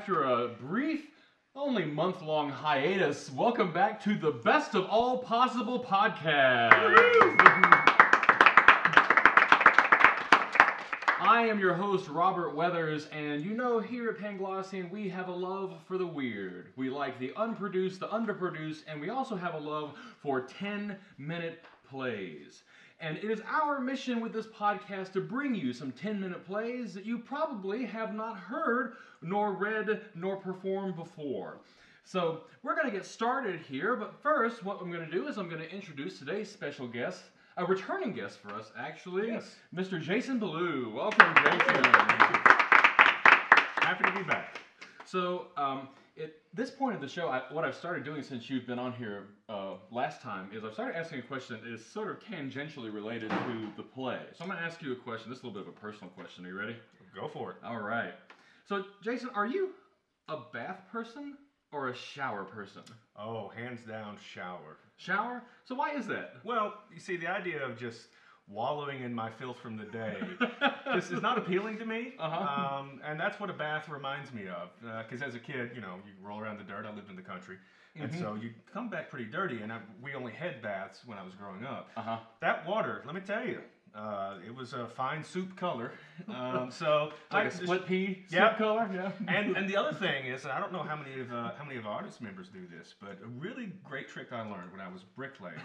after a brief, only month long hiatus, welcome back to the best of all possible podcast. I am your host, Robert Weathers, and you know, here at Panglossian, we have a love for the weird. We like the unproduced, the underproduced, and we also have a love for 10 minute plays. And it is our mission with this podcast to bring you some 10 minute plays that you probably have not heard, nor read, nor performed before. So we're going to get started here, but first, what I'm going to do is I'm going to introduce today's special guest, a returning guest for us, actually, Yes. Mr. Jason Ballou. Welcome, Jason. Happy to be back. So, um, at this point of the show, I, what I've started doing since you've been on here uh, last time is I've started asking a question that is sort of tangentially related to the play. So I'm going to ask you a question. This is a little bit of a personal question. Are you ready? Go for it. All right. So, Jason, are you a bath person or a shower person? Oh, hands down, shower. Shower? So why is that? Well, you see, the idea of just wallowing in my filth from the day just is not appealing to me. Uh-huh. Um, and that's what a bath reminds me of. Because as a kid, you know, you roll around the dirt. I lived in the country. And Mhm. so you come back pretty dirty. And I, we only had baths when I was growing up. Uh huh. That water, let me tell you, uh, it was a fine soup color. Um, so Like I- a split pea soup Yeah. color? Yeah. and and the other thing is, I don't know how many of uh, how many of artist members do this, but a really great trick I learned when I was bricklaying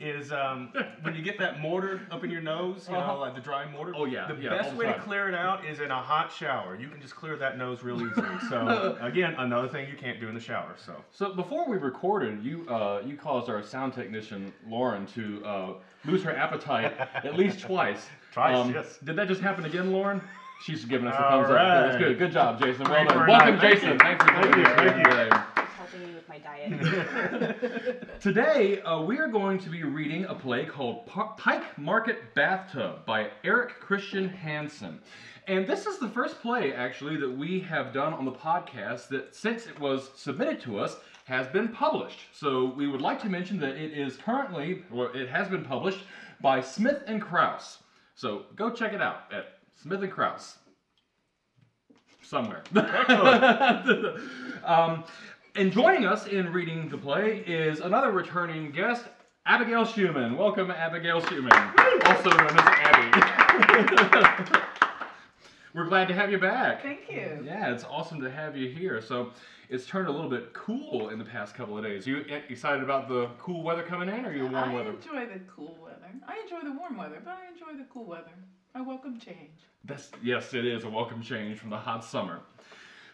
is um, when you get that mortar up in your nose, you know, Uh-huh. like the dry mortar. Oh, yeah, The yeah, all best the way to time. clear it out is in a hot shower. You can just clear that nose real easily. So again, another thing you can't do in the shower. So So before we recorded, you uh, you caused our sound technician Lauren to uh, lose her appetite at least twice. Um, Twice, yes. Did that just happen again, Lauren? She's giving us a thumbs up. That's right. good. Good job, Jason. Well done. Welcome, much. Thank Jason. you. Thanks for Thank you. here Thank you. today. Today, uh, we are going to be reading a play called Pa- Pike Market Bathtub by Eric Christian Hansen. And this is the first play, actually, that we have done on the podcast that, since it was submitted to us, has been published. So we would like to mention that it is currently, or it has been published by Smith and Kraus. So go check it out at Smith and Kraus. Somewhere. um, and joining us in reading the play is another returning guest, Abigail Schumann. Welcome, Abigail Schumann, also known as Abby. We're glad to have you back. Thank you. Yeah, it's awesome to have you here. So it's turned a little bit cool in the past couple of days. You excited about the cool weather coming in, or you warm I weather? I enjoy the cool weather. I enjoy the warm weather, but I enjoy the cool weather. I welcome change. That's yes, it is a welcome change from the hot summer.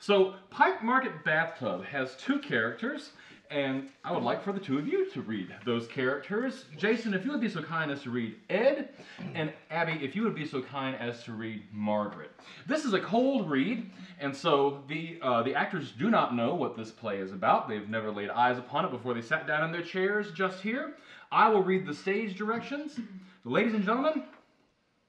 So, Pike Market Bathtub has two characters, and I would like for the two of you to read those characters. Jason, if you would be so kind as to read Ed, and Abby, if you would be so kind as to read Margaret. This is a cold read, and so the uh, the actors do not know what this play is about. They've never laid eyes upon it before they sat down in their chairs just here. I will read the stage directions. Ladies and gentlemen,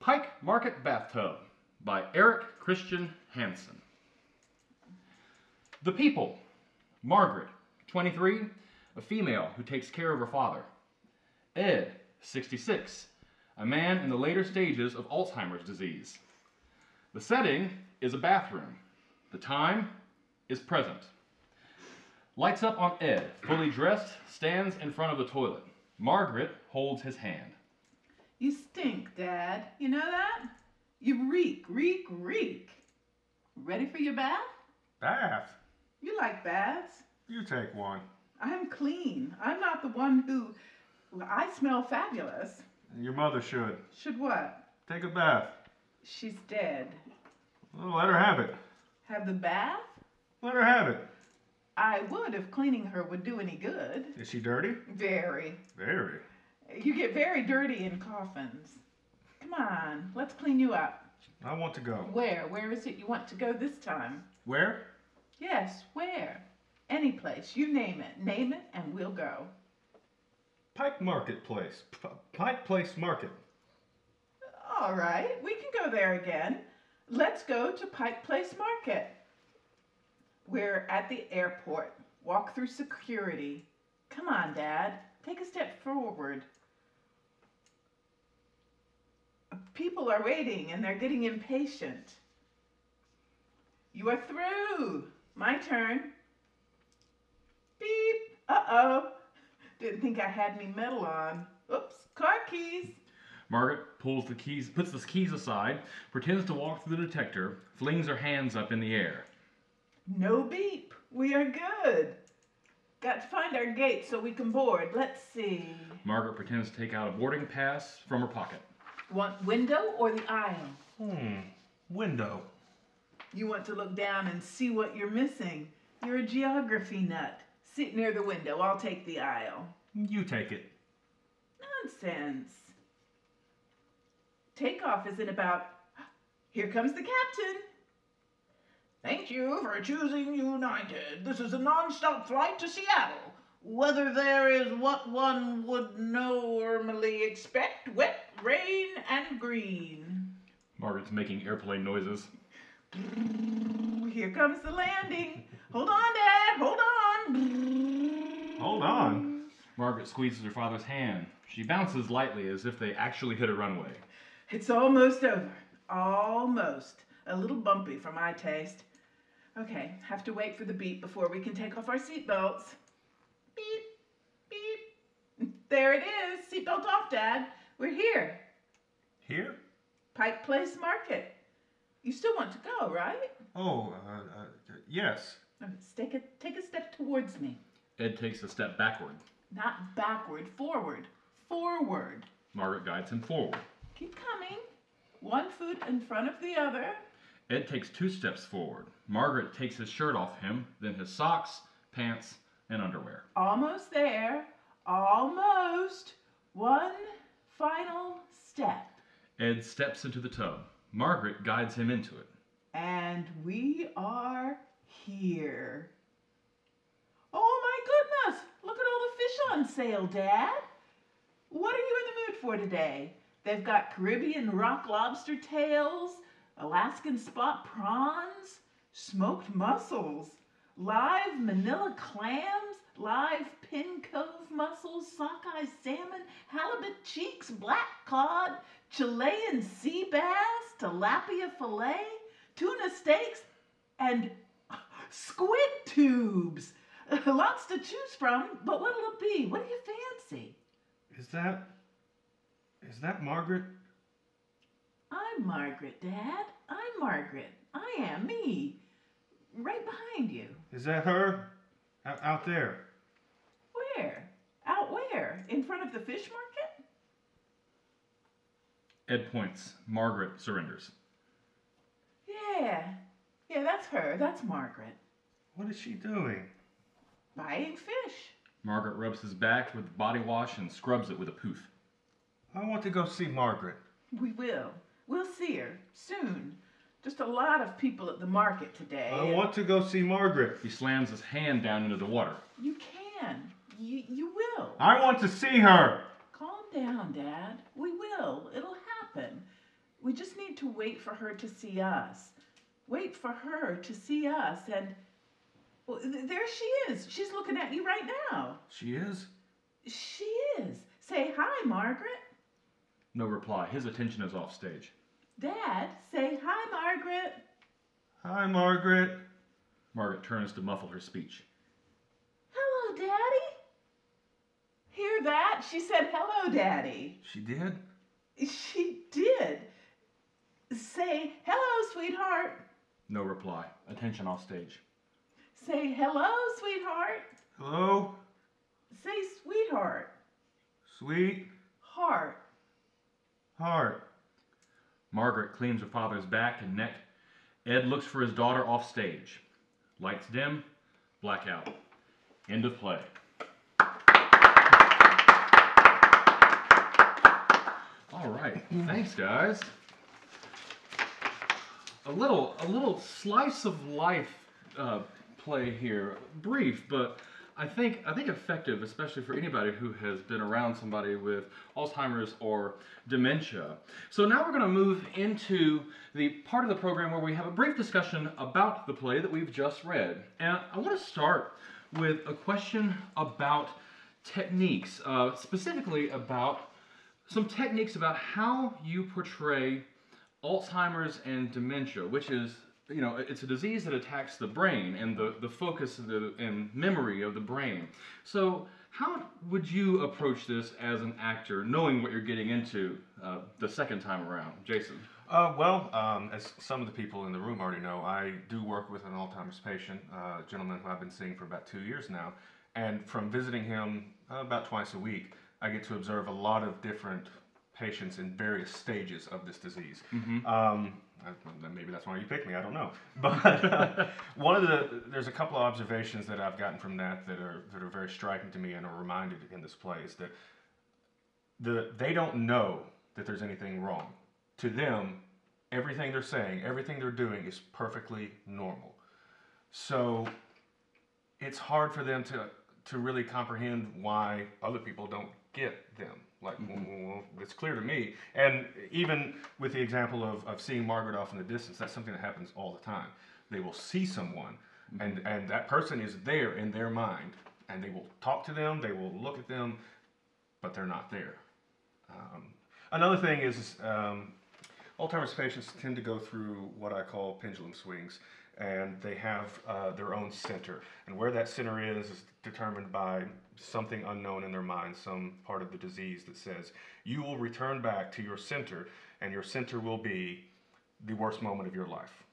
Pike Market Bathtub by Eric Christian Hansen. The People. Margaret, 23, a female who takes care of her father. Ed, 66, a man in the later stages of Alzheimer's disease. The setting is a bathroom. The time is present. Lights up on Ed, fully dressed, stands in front of the toilet. Margaret holds his hand. You stink, Dad. You know that? You reek, reek, reek. Ready for your bath? bath. You like baths? You take one. I'm clean. I'm not the one who. I smell fabulous. Your mother should Should what? take a bath. She's dead. Well, let her have it. Have the bath? Let her have it. I would if cleaning her would do any good. Is she dirty? Very. Very. You get very dirty in coffins. Come on, let's clean you up. I want to go. Where? Where is it you want to go this time? Where? Yes, where? Any place. You name it. Name it and we'll go. Pike Marketplace. P- Pike Place Market. All right, we can go there again. Let's go to Pike Place Market. We're at the airport. Walk through security. Come on, Dad. Take a step forward. People are waiting and they're getting impatient. You are through. My turn. Beep. Uh oh. Didn't think I had any metal on. Oops. Car keys. Margaret pulls the keys, puts the keys aside, pretends to walk through the detector, flings her hands up in the air. No beep. We are good. Got to find our gate so we can board. Let's see. Margaret pretends to take out a boarding pass from her pocket. Want window or the aisle? Hmm. Window. You want to look down and see what you're missing. You're a geography nut. Sit near the window. I'll take the aisle. You take it. Nonsense. Takeoff is in about. Here comes the captain. Thank you for choosing United. This is a non-stop flight to Seattle. Weather there is what one would normally expect wet, rain, and green. Margaret's making airplane noises. Here comes the landing. Hold on, Dad. Hold on. Hold on. Margaret squeezes her father's hand. She bounces lightly as if they actually hit a runway. It's almost over. Almost. A little bumpy for my taste. Okay, have to wait for the beep before we can take off our seatbelts. Beep, beep. There it is. Seatbelt off, Dad. We're here. Here? Pike Place Market. You still want to go, right? Oh, uh, uh, yes. Uh, Take a, take a step towards me. Ed takes a step backward. Not backward, forward. Forward. Margaret guides him forward. Keep coming. One foot in front of the other. Ed takes two steps forward. Margaret takes his shirt off him, then his socks, pants, and underwear. Almost there. Almost. One final step. Ed steps into the tub. Margaret guides him into it. And we are here. Oh my goodness! Look at all the fish on sale, Dad. What are you in the mood for today? They've got Caribbean rock lobster tails, Alaskan spot prawns, smoked mussels, live manila clams, live Penn Cove mussels, sockeye salmon, halibut cheeks, black cod, Chilean sea bass, tilapia fillet, tuna steaks, and squid tubes. Lots to choose from, but what'll it be? What do you fancy? Is that. Is that Margaret? I'm Margaret, Dad. I'm Margaret. I am me. Right behind you. Is that her? Out, out there. Where? Out where? In front of the fish market? Ed points. Margaret surrenders. Yeah. Yeah, that's her. That's Margaret. What is she doing? Buying fish. Margaret rubs his back with body wash and scrubs it with a poof. I want to go see Margaret. We will. We'll see her soon. Just a lot of people at the market today. I want to go see Margaret. He slams his hand down into the water. You can. You, you will. I want to see her. Calm down, Dad. We will. It'll happen. We just need to wait for her to see us. Wait for her to see us, and well, there she is. She's looking at you right now. She is? She is. Say hi, Margaret. No reply. His attention is off stage. Dad, say hi, Margaret. Hi, Margaret. Margaret turns to muffle her speech. Hello, Daddy. Hear that? She said hello, Daddy. She did? She did. Say hello, sweetheart. No reply. Attention off stage. Say hello, sweetheart. Hello? Say sweetheart. Sweet Heart. heart. Margaret cleans her father's back and neck. Ed looks for his daughter off stage. Lights dim, blackout. End of play. All right, thanks guys. A little, a little slice of life uh, play here, brief, but I think I think effective, especially for anybody who has been around somebody with Alzheimer's or dementia. So now we're going to move into the part of the program where we have a brief discussion about the play that we've just read, and I want to start with a question about techniques, uh, specifically about some techniques about how you portray Alzheimer's and dementia, which is you know, it's a disease that attacks the brain and the, the focus of the, and memory of the brain. So, how would you approach this as an actor, knowing what you're getting into uh, the second time around? Jason. Uh, well, um, as some of the people in the room already know, I do work with an Alzheimer's patient, uh, a gentleman who I've been seeing for about two years now. And from visiting him uh, about twice a week, I get to observe a lot of different patients in various stages of this disease. Um, maybe that's why you picked me. I don't know. But uh, one of the there's a couple of observations that I've gotten from that that are that are very striking to me and are reminded in this play is that the they don't know that there's anything wrong. To them, everything they're saying, everything they're doing is perfectly normal. So it's hard for them to to really comprehend why other people don't get them. Like, well, well, it's clear to me. And even with the example of, of seeing Margaret off in the distance, that's something that happens all the time. They will see someone, and, and that person is there in their mind, and they will talk to them, they will look at them, but they're not there. Um, another thing is um, Alzheimer's patients tend to go through what I call pendulum swings, and they have uh, their own center. And where that center is is determined by something unknown in their mind, some part of the disease that says, you will return back to your center, and your center will be the worst moment of your life.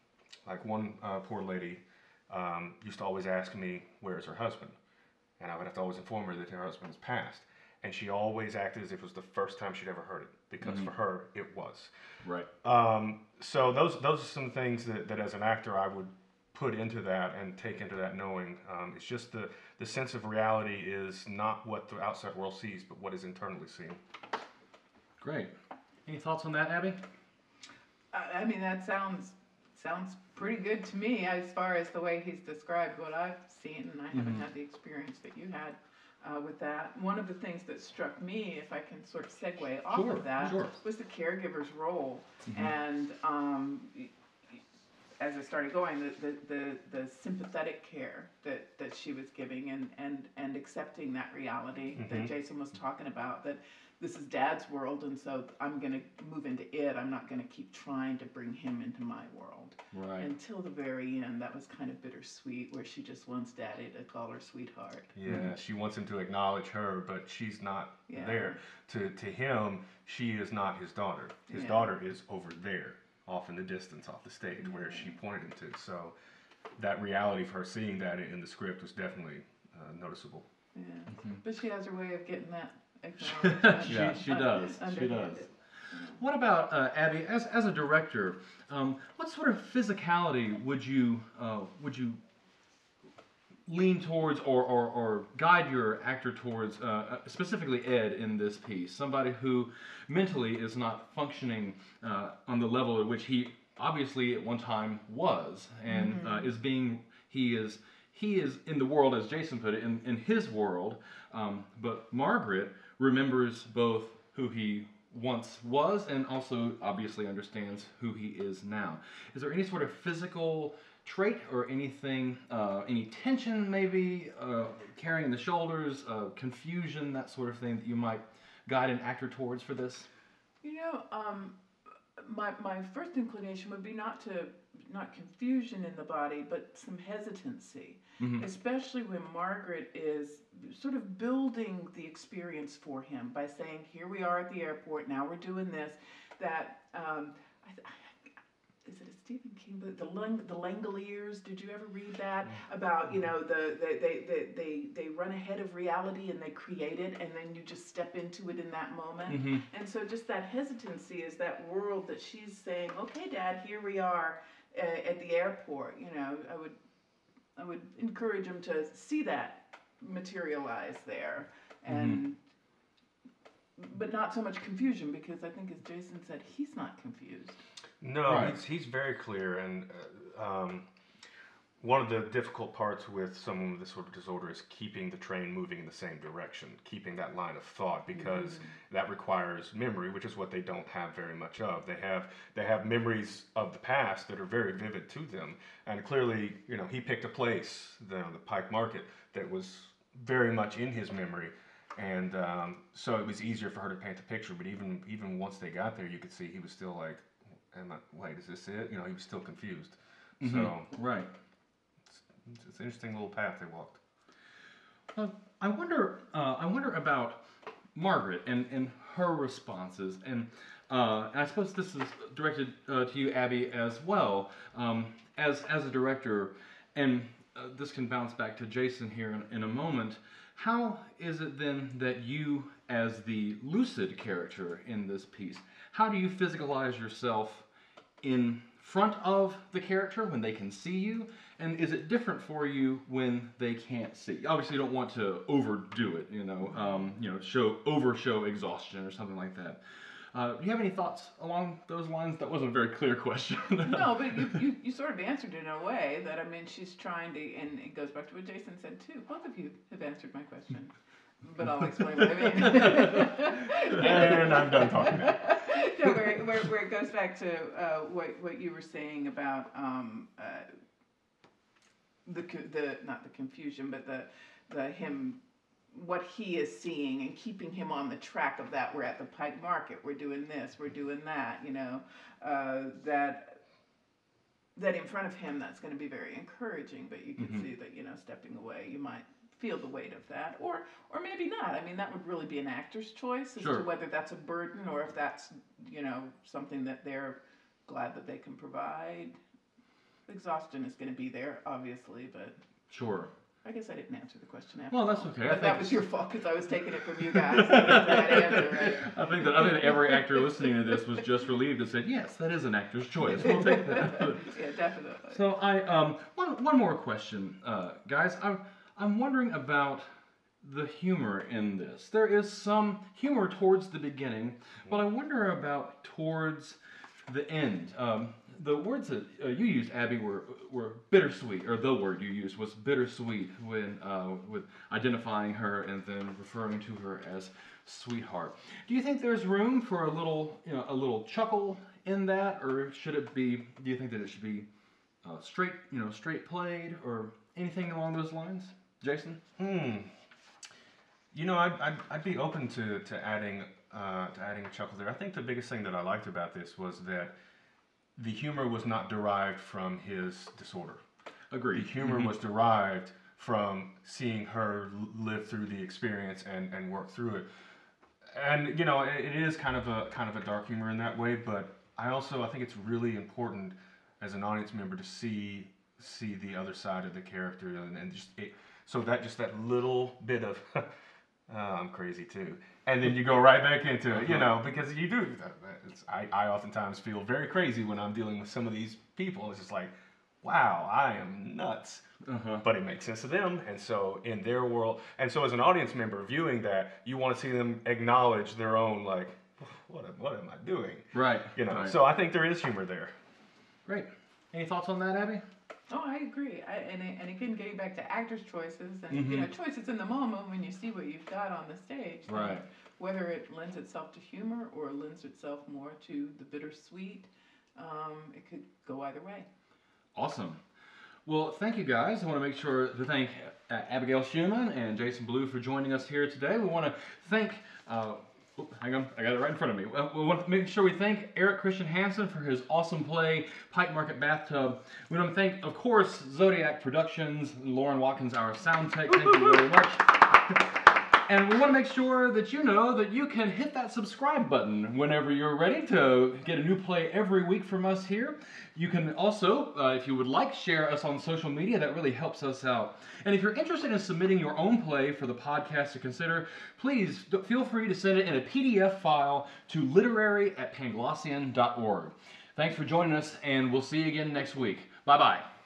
Like one uh, poor lady um, used to always ask me, Where's her husband? And I would have to always inform her that her husband's passed. And she always acted as if it was the first time she'd ever heard it, because for her, it was. Right. Um, so those those are some things that, that as an actor I would put into that and take into that knowing. Um, it's just the the sense of reality is not what the outside world sees, but what is internally seen. Great. Any thoughts on that, Abby? I, I mean, that sounds sounds pretty good to me as far as the way he's described what I've seen, and I haven't Mhm. had the experience that you had uh, with that. One of the things that struck me, if I can sort of segue off Sure, of that, sure. was the caregiver's role. Mhm. And um, as I started going, the, the, the, the sympathetic care that, that she was giving and, and, and accepting that reality Mhm. that Jason was talking about, that this is dad's world, and so I'm going to move into it. I'm not going to keep trying to bring him into my world. Right. Until the very end, that was kind of bittersweet, where she just wants daddy to call her sweetheart. Yeah, she wants him to acknowledge her, but she's not Yeah. there. To to him, she is not his daughter. His Yeah. daughter is over there, off in the distance, off the stage where she pointed him to. So that reality for her seeing that in the script was definitely uh, noticeable. Yeah. Mm-hmm. But she has her way of getting that acknowledgement. She- uh, she does. She does. What about uh, Abby? As, as a director, um, what sort of physicality would you uh, would you lean towards or, or, or guide your actor towards, uh, specifically Ed in this piece? Somebody who mentally is not functioning uh, on the level at which he obviously at one time was, and uh, is being he is he is in the world, as Jason put it, in, in his world. Um, but Margaret remembers both who he once was and also obviously understands who he is now. Is there any sort of physical trait or anything, uh, any tension maybe, uh, carrying the shoulders, uh, confusion, that sort of thing that you might guide an actor towards for this? You know, um, my my first inclination would be not to not confusion in the body, but some hesitancy, Mhm. especially when Margaret is sort of building the experience for him by saying, "Here we are at the airport. Now we're doing this." That um, I, th- is it a Stephen King book? The Lang- the Langoliers. Did you ever read that about you know the they they, they they they run ahead of reality and they create it, and then you just step into it in that moment. Mm-hmm. And so, just that hesitancy is that world that she's saying, "Okay, Dad, here we are uh, at the airport." You know, I would, I would encourage him to see that materialize there, and but not so much confusion because I think, as Jason said, he's not confused. No, Right. he's, he's very clear. And uh, um, one of the difficult parts with someone with this sort of disorder is keeping the train moving in the same direction, keeping that line of thought, because that requires memory, which is what they don't have very much of. They have they have memories of the past that are very vivid to them, and clearly, you know, he picked a place, the, the Pike Market, that was very much in his memory. And um, so it was easier for her to paint the picture. But even even once they got there, you could see he was still like, "Am I? Wait, is this it?" You know, he was still confused. Mhm. So Right. It's, it's an interesting little path they walked. Well, I wonder. Uh, I wonder about Margaret and, and her responses, and, uh, and I suppose this is directed uh, to you, Abby, as well, um, as as a director, and uh, this can bounce back to Jason here in, in a moment. How is it then that you, as the lucid character in this piece, how do you physicalize yourself in front of the character when they can see you? And is it different for you when they can't see? Obviously, you don't want to overdo it, you know, um, you know, show over show exhaustion or something like that. Uh, do you have any thoughts along those lines? That wasn't a very clear question. No, but you, you, you sort of answered it in a way that I mean she's trying to, and it goes back to what Jason said too. Both of you have answered my question, but I'll explain what I mean. And I'm done talking now. No, where, where, where it goes back to uh, what what you were saying about um, uh, the the not the confusion, but the the him what he is seeing and keeping him on the track of that. We're at the Pike Market. We're doing this. We're doing that. You know uh, that that in front of him that's going to be very encouraging. But you can Mhm. see that you know stepping away, you might feel the weight of that, or or maybe not. I mean, that would really be an actor's choice as Sure. to whether that's a burden or if that's you know something that they're glad that they can provide. Exhaustion is going to be there, obviously, but sure. I guess I didn't answer the question after. Well, that's all. okay. I But that was your fault because I was taking it from you guys. That was the right answer, right? I think that I think every actor listening to this was just relieved and said, "Yes, that is an actor's choice. We'll take that." yeah, definitely. So I um one one more question, uh, guys. I'm I'm wondering about the humor in this. There is some humor towards the beginning, but I wonder about towards the end. Um, the words that uh, you used, Abby, were were bittersweet, or the word you used was bittersweet when uh, with identifying her and then referring to her as sweetheart. Do you think there's room for a little, you know, a little chuckle in that, or should it be? Do you think that it should be uh, straight, you know, straight played, or anything along those lines, Jason? Hmm. You know, I'd, I'd, I'd be open to, to adding uh, to adding a chuckle there. I think the biggest thing that I liked about this was that the humor was not derived from his disorder. Agreed. The humor was derived from seeing her live through the experience and, and work through it. And you know, it, it is kind of a kind of a dark humor in that way, but I also I think it's really important as an audience member to see see the other side of the character and, and just it, so that just that little bit of oh, I'm crazy too, and then you go right back into it, you know, because you do. It's, I I oftentimes feel very crazy when I'm dealing with some of these people. It's just like, wow, I am nuts Uh-huh. but it makes sense to them and so in their world and so as an audience member viewing that you want to see them acknowledge their own like what am, what am i doing Right. you know right. so i think there is humor there great. Any thoughts on that, Abby? Oh, I agree. I, and, and again, getting back to actors' choices, and you know, choices in the moment when you see what you've got on the stage. Right. Whether it lends itself to humor or lends itself more to the bittersweet, um, it could go either way. Awesome. Well, thank you guys. I want to make sure to thank uh, Abigail Schumann and Jason Ballou for joining us here today. We want to thank. Uh, oop, hang on, I got it right in front of me. Uh, we want to make sure we thank Eric Christian Hansen for his awesome play, Pike Market Bathtub. We want to thank, of course, Zodiac Productions, Lauren Watkins, our sound tech. Thank you very much. And we want to make sure that you know that you can hit that subscribe button whenever you're ready to get a new play every week from us here. You can also, uh, if you would like, share us on social media. That really helps us out. And if you're interested in submitting your own play for the podcast to consider, please feel free to send it in a PDF file to literary at panglossian.org. Thanks for joining us, and we'll see you again next week. Bye bye.